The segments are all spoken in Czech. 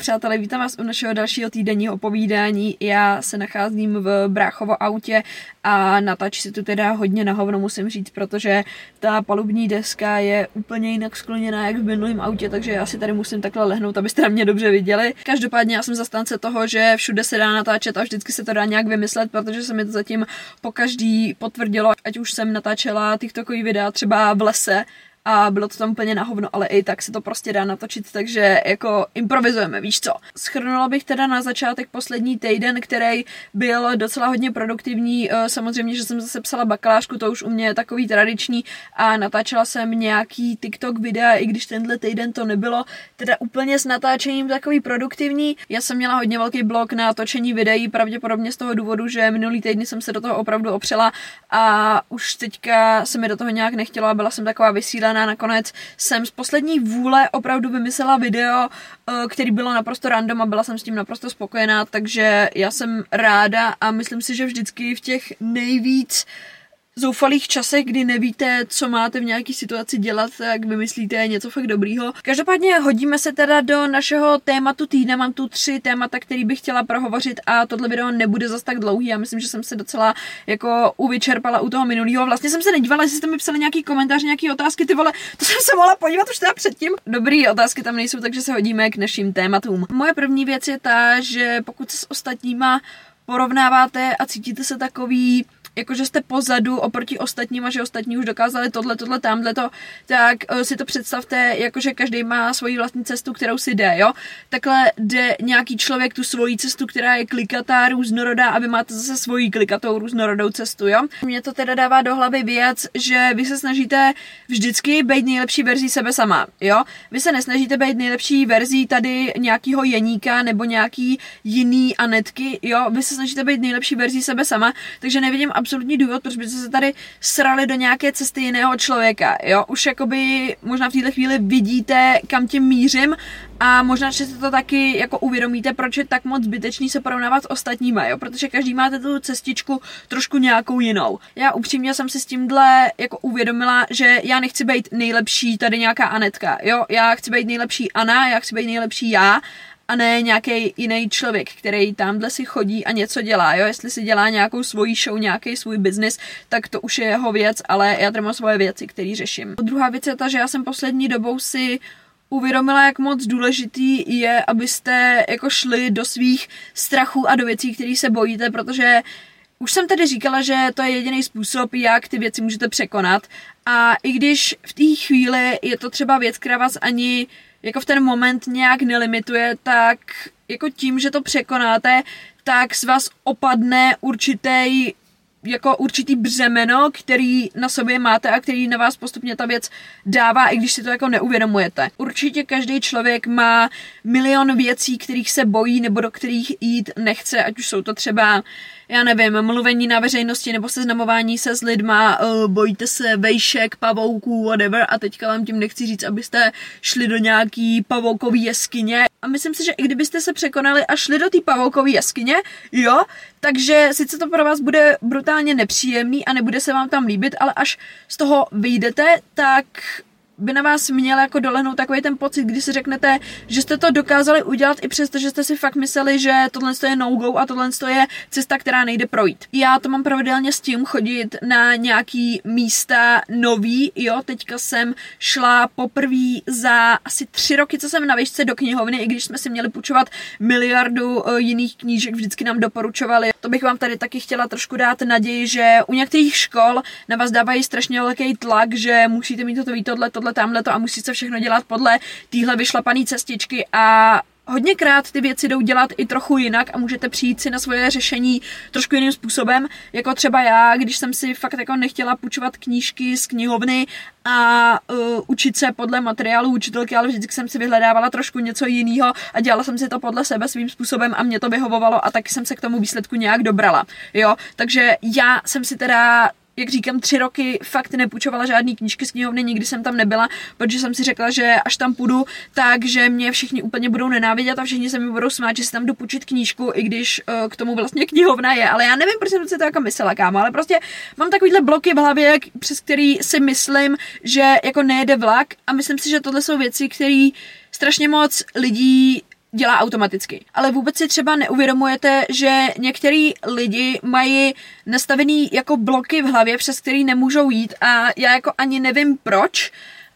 Přátelé, vítám vás u našeho dalšího týdenního povídání. Já se nacházím v Bráchovo autě a natáčí se tu teda hodně na hovno, musím říct, protože ta palubní deska je úplně jinak skloněná, jak v minulém autě, takže já si tady musím takhle lehnout, abyste na mě dobře viděli. Každopádně já jsem zastánce toho, že všude se dá natáčet a vždycky se to dá nějak vymyslet, protože se mi to zatím po každý potvrdilo, ať už jsem natáčela TikTokový videa třeba v lese, a bylo to tam úplně na hovno, ale i tak se to prostě dá natočit, takže jako improvizujeme, víš co. Schrnula bych teda na začátek poslední týden, který byl docela hodně produktivní, eh, samozřejmě, že jsem zase psala bakalářku, to už u mě je takový tradiční a natáčela jsem nějaký TikTok videa, i když tenhle týden to nebylo, teda úplně s natáčením takový produktivní. Já jsem měla hodně velký blok na točení videí, pravděpodobně z toho důvodu, že minulý týden jsem se do toho opravdu opřela a už teďka se mi do toho nějak nechtělo a byla jsem taková vysílená a Nakonec jsem z poslední vůle opravdu vymyslela video, eh, který bylo naprosto random a byla jsem s tím naprosto spokojená, takže já jsem ráda a myslím si, že vždycky v těch nejvíc uh, zoufalých časech, kdy nevíte, co máte v nějaké situaci dělat, tak vymyslíte něco fakt dobrýho. Každopádně hodíme se teda do našeho tématu týdne. Mám tu tři témata, který bych chtěla prohovořit a tohle video nebude zas tak dlouhý. Já myslím, že jsem se docela jako uvyčerpala u toho minulého. Vlastně jsem se nedívala, jestli jste mi psali nějaký komentář, nějaké otázky, ty vole, to jsem se mohla podívat už teda předtím. Dobrý, otázky tam nejsou, takže se hodíme k našim tématům. Moje první věc je ta, že pokud se s ostatníma porovnáváte a cítíte se takový jakože jste pozadu oproti ostatním a že ostatní už dokázali tohle, tohle, tamhle to, tak uh, si to představte, jakože každý má svoji vlastní cestu, kterou si jde, jo. Takhle jde nějaký člověk tu svoji cestu, která je klikatá, různorodá a vy máte zase svoji klikatou, různorodou cestu, jo. Mně to teda dává do hlavy věc, že vy se snažíte vždycky být nejlepší verzí sebe sama, jo. Vy se nesnažíte být nejlepší verzí tady nějakého Jeníka nebo nějaký jiný Anetky, jo. Vy se snažíte být nejlepší verzí sebe sama, takže nevidím absolutní důvod, proč byste se tady srali do nějaké cesty jiného člověka, jo, už jakoby možná v této chvíli vidíte, kam tím mířím a možná, že si to taky jako uvědomíte, proč je tak moc zbytečný se porovnávat s ostatníma, jo, protože každý máte tu cestičku trošku nějakou jinou. Já upřímně jsem si s tímhle jako uvědomila, že já nechci být nejlepší tady nějaká Anetka, jo, já chci být nejlepší Ana, já chci být nejlepší já a ne nějaký jiný člověk, který tamhle si chodí a něco dělá, jo, jestli si dělá nějakou svoji show, nějaký svůj biznis, tak to už je jeho věc, ale já tady mám svoje věci, které řeším. Druhá věc je ta, že já jsem poslední dobou si uvědomila, jak moc důležitý je, abyste jako šli do svých strachů a do věcí, které se bojíte, protože už jsem tady říkala, že to je jediný způsob, jak ty věci můžete překonat. A i když v té chvíli je to třeba věc, která vás ani jako v ten moment nějak nelimituje, tak jako tím, že to překonáte, tak z vás opadne určitý jako určitý břemeno, který na sobě máte a který na vás postupně ta věc dává, i když si to jako neuvědomujete. Určitě každý člověk má milion věcí, kterých se bojí nebo do kterých jít nechce, ať už jsou to třeba já nevím, mluvení na veřejnosti nebo seznamování se s lidma, uh, bojíte se vejšek, pavouků, whatever a teďka vám tím nechci říct, abyste šli do nějaký pavoukový jeskyně. A myslím si, že i kdybyste se překonali a šli do té pavoukové jeskyně, jo, takže sice to pro vás bude brutálně nepříjemný a nebude se vám tam líbit, ale až z toho vyjdete, tak by na vás měl jako dolehnout takový ten pocit, kdy si řeknete, že jste to dokázali udělat i přesto, že jste si fakt mysleli, že tohle je no-go a tohle je cesta, která nejde projít. Já to mám pravidelně s tím chodit na nějaký místa nový, jo, teďka jsem šla poprvé za asi tři roky, co jsem na výšce do knihovny, i když jsme si měli půjčovat miliardu uh, jiných knížek, vždycky nám doporučovali. To bych vám tady taky chtěla trošku dát naději, že u některých škol na vás dávají strašně velký tlak, že musíte mít toto, tohle, tohle, tamhle to a musí se všechno dělat podle téhle vyšlapané cestičky a hodněkrát ty věci jdou dělat i trochu jinak a můžete přijít si na svoje řešení trošku jiným způsobem, jako třeba já, když jsem si fakt jako nechtěla půjčovat knížky z knihovny a uh, učit se podle materiálu učitelky, ale vždycky jsem si vyhledávala trošku něco jiného a dělala jsem si to podle sebe svým způsobem a mě to vyhovovalo a taky jsem se k tomu výsledku nějak dobrala. Jo, takže já jsem si teda jak říkám, tři roky fakt nepůjčovala žádný knížky z knihovny, nikdy jsem tam nebyla, protože jsem si řekla, že až tam půjdu, takže mě všichni úplně budou nenávidět a všichni se mi budou smát, že si tam dopučit knížku, i když uh, k tomu vlastně knihovna je. Ale já nevím, proč jsem si to jako myslela, kámo, ale prostě mám takovýhle bloky v hlavě, přes který si myslím, že jako nejede vlak a myslím si, že tohle jsou věci, které strašně moc lidí dělá automaticky. Ale vůbec si třeba neuvědomujete, že některý lidi mají nastavený jako bloky v hlavě, přes který nemůžou jít a já jako ani nevím proč,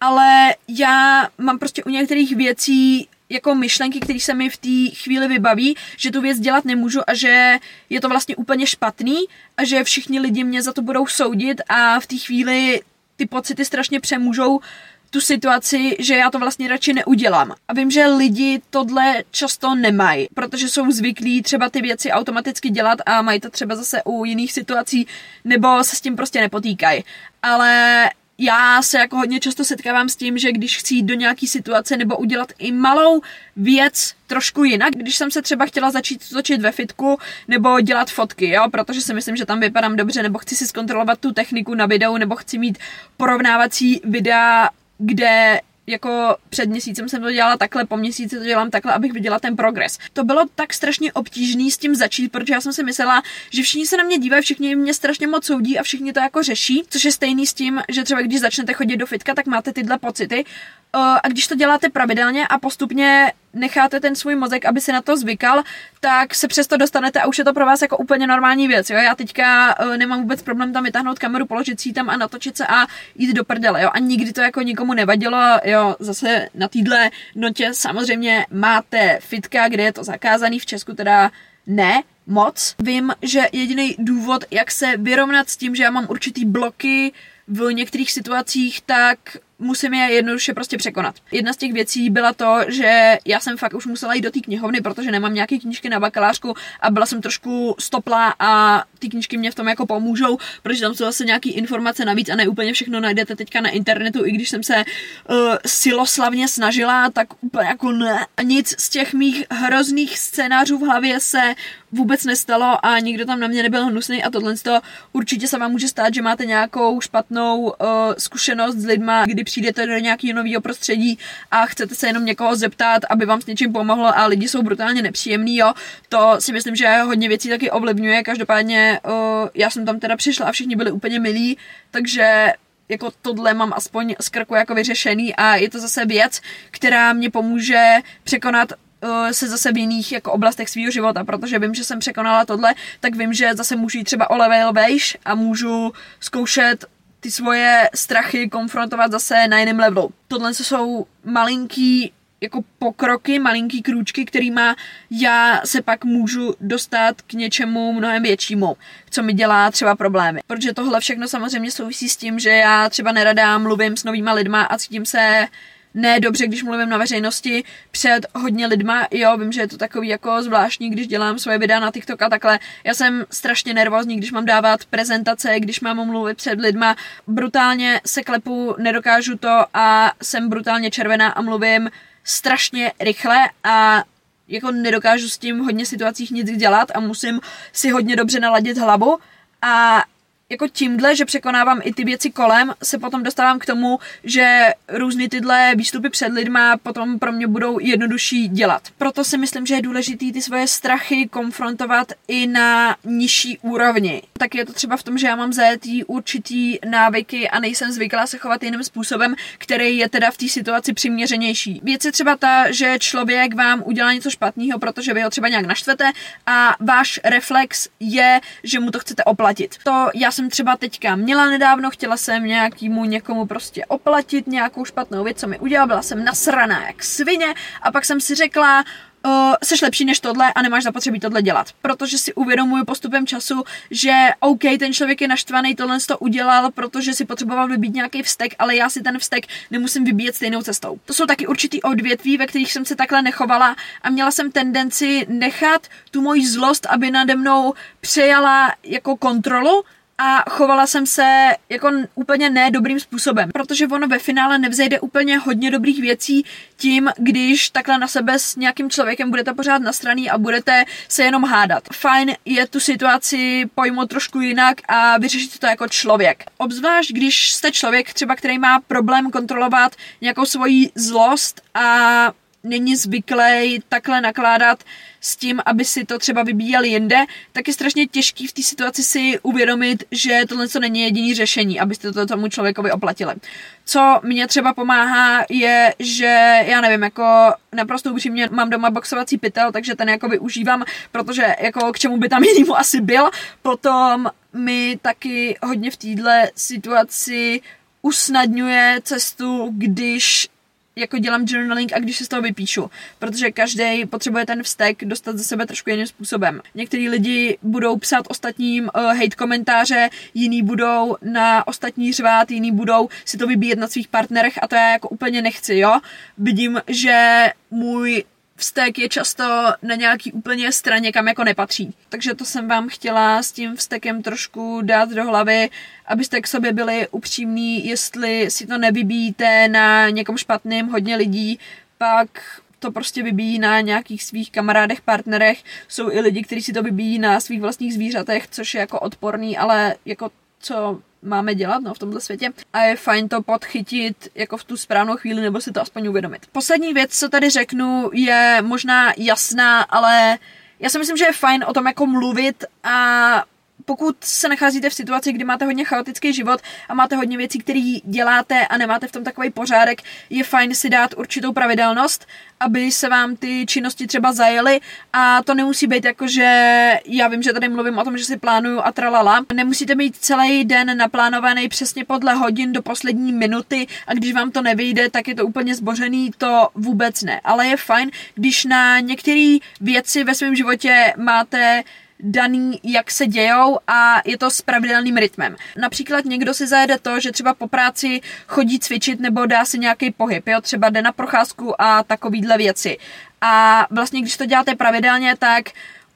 ale já mám prostě u některých věcí jako myšlenky, které se mi v té chvíli vybaví, že tu věc dělat nemůžu a že je to vlastně úplně špatný a že všichni lidi mě za to budou soudit a v té chvíli ty pocity strašně přemůžou tu situaci, že já to vlastně radši neudělám. A vím, že lidi tohle často nemají, protože jsou zvyklí třeba ty věci automaticky dělat a mají to třeba zase u jiných situací, nebo se s tím prostě nepotýkají. Ale já se jako hodně často setkávám s tím, že když chci jít do nějaký situace nebo udělat i malou věc trošku jinak, když jsem se třeba chtěla začít točit ve fitku nebo dělat fotky, jo, protože si myslím, že tam vypadám dobře, nebo chci si zkontrolovat tu techniku na videu, nebo chci mít porovnávací videa, kde jako před měsícem jsem to dělala takhle, po měsíci to dělám takhle, abych viděla ten progres. To bylo tak strašně obtížný s tím začít, protože já jsem si myslela, že všichni se na mě dívají, všichni mě strašně moc soudí a všichni to jako řeší, což je stejný s tím, že třeba když začnete chodit do fitka, tak máte tyhle pocity. A když to děláte pravidelně a postupně necháte ten svůj mozek, aby si na to zvykal, tak se přesto dostanete a už je to pro vás jako úplně normální věc. Jo? Já teďka uh, nemám vůbec problém tam vytáhnout kameru, položit si tam a natočit se a jít do prdele. Jo? A nikdy to jako nikomu nevadilo. Jo? Zase na týdle notě samozřejmě máte fitka, kde je to zakázaný, v Česku teda ne, moc. Vím, že jediný důvod, jak se vyrovnat s tím, že já mám určitý bloky v některých situacích, tak musím je jednoduše prostě překonat. Jedna z těch věcí byla to, že já jsem fakt už musela jít do té knihovny, protože nemám nějaké knížky na bakalářku a byla jsem trošku stopla a ty knížky mě v tom jako pomůžou, protože tam jsou zase nějaké informace navíc a ne úplně všechno najdete teďka na internetu, i když jsem se uh, siloslavně snažila, tak úplně jako ne. Nic z těch mých hrozných scénářů v hlavě se vůbec nestalo a nikdo tam na mě nebyl hnusný a tohle to určitě se vám může stát, že máte nějakou špatnou uh, zkušenost s lidma, kdy přijdete do nějakého nového prostředí a chcete se jenom někoho zeptat, aby vám s něčím pomohlo a lidi jsou brutálně nepříjemný, jo. To si myslím, že hodně věcí taky ovlivňuje. Každopádně uh, já jsem tam teda přišla a všichni byli úplně milí, takže jako tohle mám aspoň z krku jako vyřešený a je to zase věc, která mě pomůže překonat se zase v jiných jako oblastech svého života, protože vím, že jsem překonala tohle, tak vím, že zase můžu jít třeba o level vejš a můžu zkoušet ty svoje strachy konfrontovat zase na jiném levelu. Tohle jsou malinký jako pokroky, malinký krůčky, kterýma já se pak můžu dostat k něčemu mnohem většímu, co mi dělá třeba problémy. Protože tohle všechno samozřejmě souvisí s tím, že já třeba nerada mluvím s novýma lidma a cítím se ne dobře, když mluvím na veřejnosti před hodně lidma. Jo, vím, že je to takový jako zvláštní, když dělám svoje videa na TikTok a takhle. Já jsem strašně nervózní, když mám dávat prezentace, když mám mluvit před lidma. Brutálně se klepu, nedokážu to a jsem brutálně červená a mluvím strašně rychle a jako nedokážu s tím v hodně situacích nic dělat a musím si hodně dobře naladit hlavu a jako tímhle, že překonávám i ty věci kolem, se potom dostávám k tomu, že různý tyhle výstupy před lidma potom pro mě budou jednodušší dělat. Proto si myslím, že je důležité ty svoje strachy konfrontovat i na nižší úrovni. Tak je to třeba v tom, že já mám zajetý určitý návyky a nejsem zvyklá se chovat jiným způsobem, který je teda v té situaci přiměřenější. Věc je třeba ta, že člověk vám udělá něco špatného, protože vy ho třeba nějak naštvete a váš reflex je, že mu to chcete oplatit. To já jsem třeba teďka měla nedávno, chtěla jsem nějakýmu někomu prostě oplatit nějakou špatnou věc, co mi udělal, byla jsem nasraná jak svině a pak jsem si řekla, uh, seš lepší než tohle a nemáš zapotřebí tohle dělat. Protože si uvědomuju postupem času, že OK, ten člověk je naštvaný, tohle to udělal, protože si potřeboval vybít nějaký vztek, ale já si ten vztek nemusím vybíjet stejnou cestou. To jsou taky určitý odvětví, ve kterých jsem se takhle nechovala a měla jsem tendenci nechat tu moji zlost, aby nade mnou přejala jako kontrolu a chovala jsem se jako úplně nedobrým způsobem, protože ono ve finále nevzejde úplně hodně dobrých věcí tím, když takhle na sebe s nějakým člověkem budete pořád nastraný a budete se jenom hádat. Fajn je tu situaci pojmout trošku jinak a vyřešit to jako člověk. Obzvlášť, když jste člověk třeba, který má problém kontrolovat nějakou svoji zlost a není zvyklý takhle nakládat s tím, aby si to třeba vybíjel jinde, tak je strašně těžký v té situaci si uvědomit, že tohle co není jediný řešení, abyste to tomu člověkovi oplatili. Co mě třeba pomáhá, je, že já nevím, jako naprosto upřímně mám doma boxovací pytel, takže ten jako využívám, protože jako k čemu by tam jinému asi byl. Potom mi taky hodně v této situaci usnadňuje cestu, když jako dělám journaling a když se z toho vypíšu, protože každý potřebuje ten vztek dostat ze sebe trošku jiným způsobem. Některý lidi budou psát ostatním uh, hate komentáře, jiní budou na ostatní řvát, jiní budou si to vybíjet na svých partnerech a to já jako úplně nechci, jo. Vidím, že můj vztek je často na nějaký úplně straně, kam jako nepatří. Takže to jsem vám chtěla s tím vztekem trošku dát do hlavy, abyste k sobě byli upřímní, jestli si to nevybíjíte na někom špatným, hodně lidí, pak to prostě vybíjí na nějakých svých kamarádech, partnerech. Jsou i lidi, kteří si to vybíjí na svých vlastních zvířatech, což je jako odporný, ale jako co máme dělat no, v tomto světě a je fajn to podchytit jako v tu správnou chvíli nebo si to aspoň uvědomit. Poslední věc, co tady řeknu, je možná jasná, ale já si myslím, že je fajn o tom jako mluvit a pokud se nacházíte v situaci, kdy máte hodně chaotický život a máte hodně věcí, které děláte a nemáte v tom takový pořádek, je fajn si dát určitou pravidelnost, aby se vám ty činnosti třeba zajely a to nemusí být jako, že já vím, že tady mluvím o tom, že si plánuju a tralala. Nemusíte mít celý den naplánovaný přesně podle hodin do poslední minuty a když vám to nevyjde, tak je to úplně zbořený, to vůbec ne. Ale je fajn, když na některé věci ve svém životě máte daný, jak se dějou a je to s pravidelným rytmem. Například někdo si zajede to, že třeba po práci chodí cvičit nebo dá si nějaký pohyb, jo, třeba jde na procházku a takovýhle věci. A vlastně, když to děláte pravidelně, tak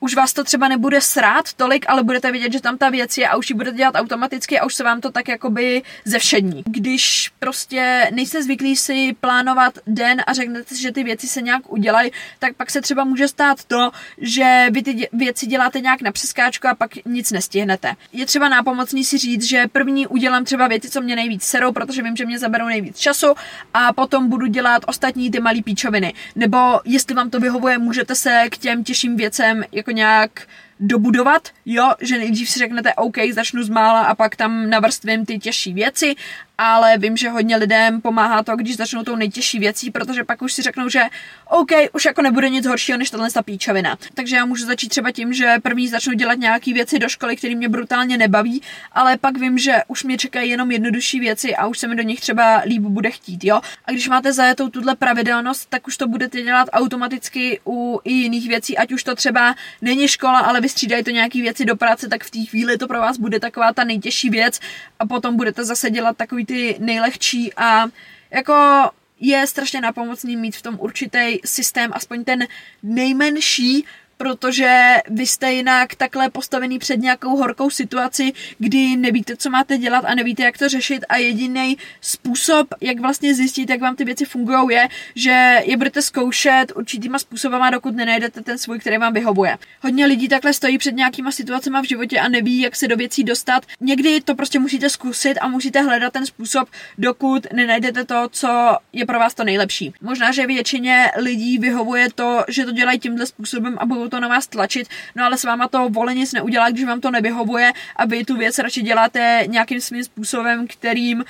už vás to třeba nebude srát tolik, ale budete vidět, že tam ta věc je a už ji budete dělat automaticky a už se vám to tak jakoby zevšední. Když prostě nejste zvyklí si plánovat den a řeknete si, že ty věci se nějak udělají, tak pak se třeba může stát to, že vy ty věci děláte nějak na přeskáčku a pak nic nestihnete. Je třeba nápomocný si říct, že první udělám třeba věci, co mě nejvíc serou, protože vím, že mě zaberou nejvíc času a potom budu dělat ostatní ty malé píčoviny. Nebo jestli vám to vyhovuje, můžete se k těm těžším věcem jako jako nějak dobudovat, jo, že nejdřív si řeknete, OK, začnu z mála a pak tam navrstvím ty těžší věci ale vím, že hodně lidem pomáhá to, když začnou tou nejtěžší věcí, protože pak už si řeknou, že OK, už jako nebude nic horšího než tohle ta píčovina. Takže já můžu začít třeba tím, že první začnu dělat nějaké věci do školy, které mě brutálně nebaví, ale pak vím, že už mě čekají jenom jednodušší věci a už se mi do nich třeba líp bude chtít, jo. A když máte zajetou tuhle pravidelnost, tak už to budete dělat automaticky u i jiných věcí, ať už to třeba není škola, ale vystřídají to nějaké věci do práce, tak v té chvíli to pro vás bude taková ta nejtěžší věc a potom budete zase dělat takový ty nejlehčí a jako je strašně napomocný mít v tom určitý systém, aspoň ten nejmenší, protože vy jste jinak takhle postavený před nějakou horkou situaci, kdy nevíte, co máte dělat a nevíte, jak to řešit a jediný způsob, jak vlastně zjistit, jak vám ty věci fungují, je, že je budete zkoušet určitýma způsobama, dokud nenajdete ten svůj, který vám vyhovuje. Hodně lidí takhle stojí před nějakýma situacemi v životě a neví, jak se do věcí dostat. Někdy to prostě musíte zkusit a musíte hledat ten způsob, dokud nenajdete to, co je pro vás to nejlepší. Možná, že většině lidí vyhovuje to, že to dělají tímhle způsobem a budou to na vás tlačit, no ale s váma to vole nic neudělá, když vám to nevyhovuje a vy tu věc radši děláte nějakým svým způsobem, kterým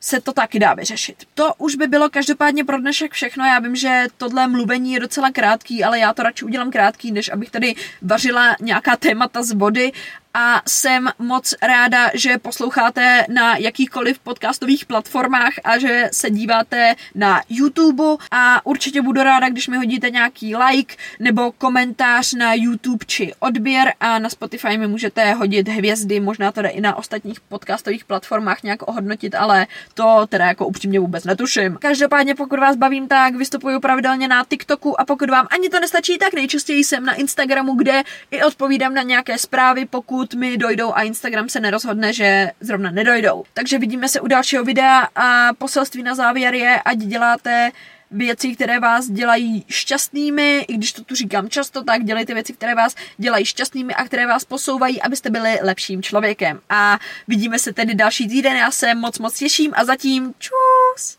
se to taky dá vyřešit. To už by bylo každopádně pro dnešek všechno. Já vím, že tohle mluvení je docela krátký, ale já to radši udělám krátký, než abych tady vařila nějaká témata z vody a jsem moc ráda, že posloucháte na jakýchkoliv podcastových platformách a že se díváte na YouTube. A určitě budu ráda, když mi hodíte nějaký like nebo komentář na YouTube či odběr. A na Spotify mi můžete hodit hvězdy, možná to jde i na ostatních podcastových platformách nějak ohodnotit, ale to teda jako upřímně vůbec netuším. Každopádně pokud vás bavím, tak vystupuju pravidelně na TikToku. A pokud vám ani to nestačí, tak nejčastěji jsem na Instagramu, kde i odpovídám na nějaké zprávy, pokud pokud mi dojdou a Instagram se nerozhodne, že zrovna nedojdou. Takže vidíme se u dalšího videa a poselství na závěr je, ať děláte věci, které vás dělají šťastnými, i když to tu říkám často, tak dělejte věci, které vás dělají šťastnými a které vás posouvají, abyste byli lepším člověkem. A vidíme se tedy další týden, já se moc moc těším a zatím čus!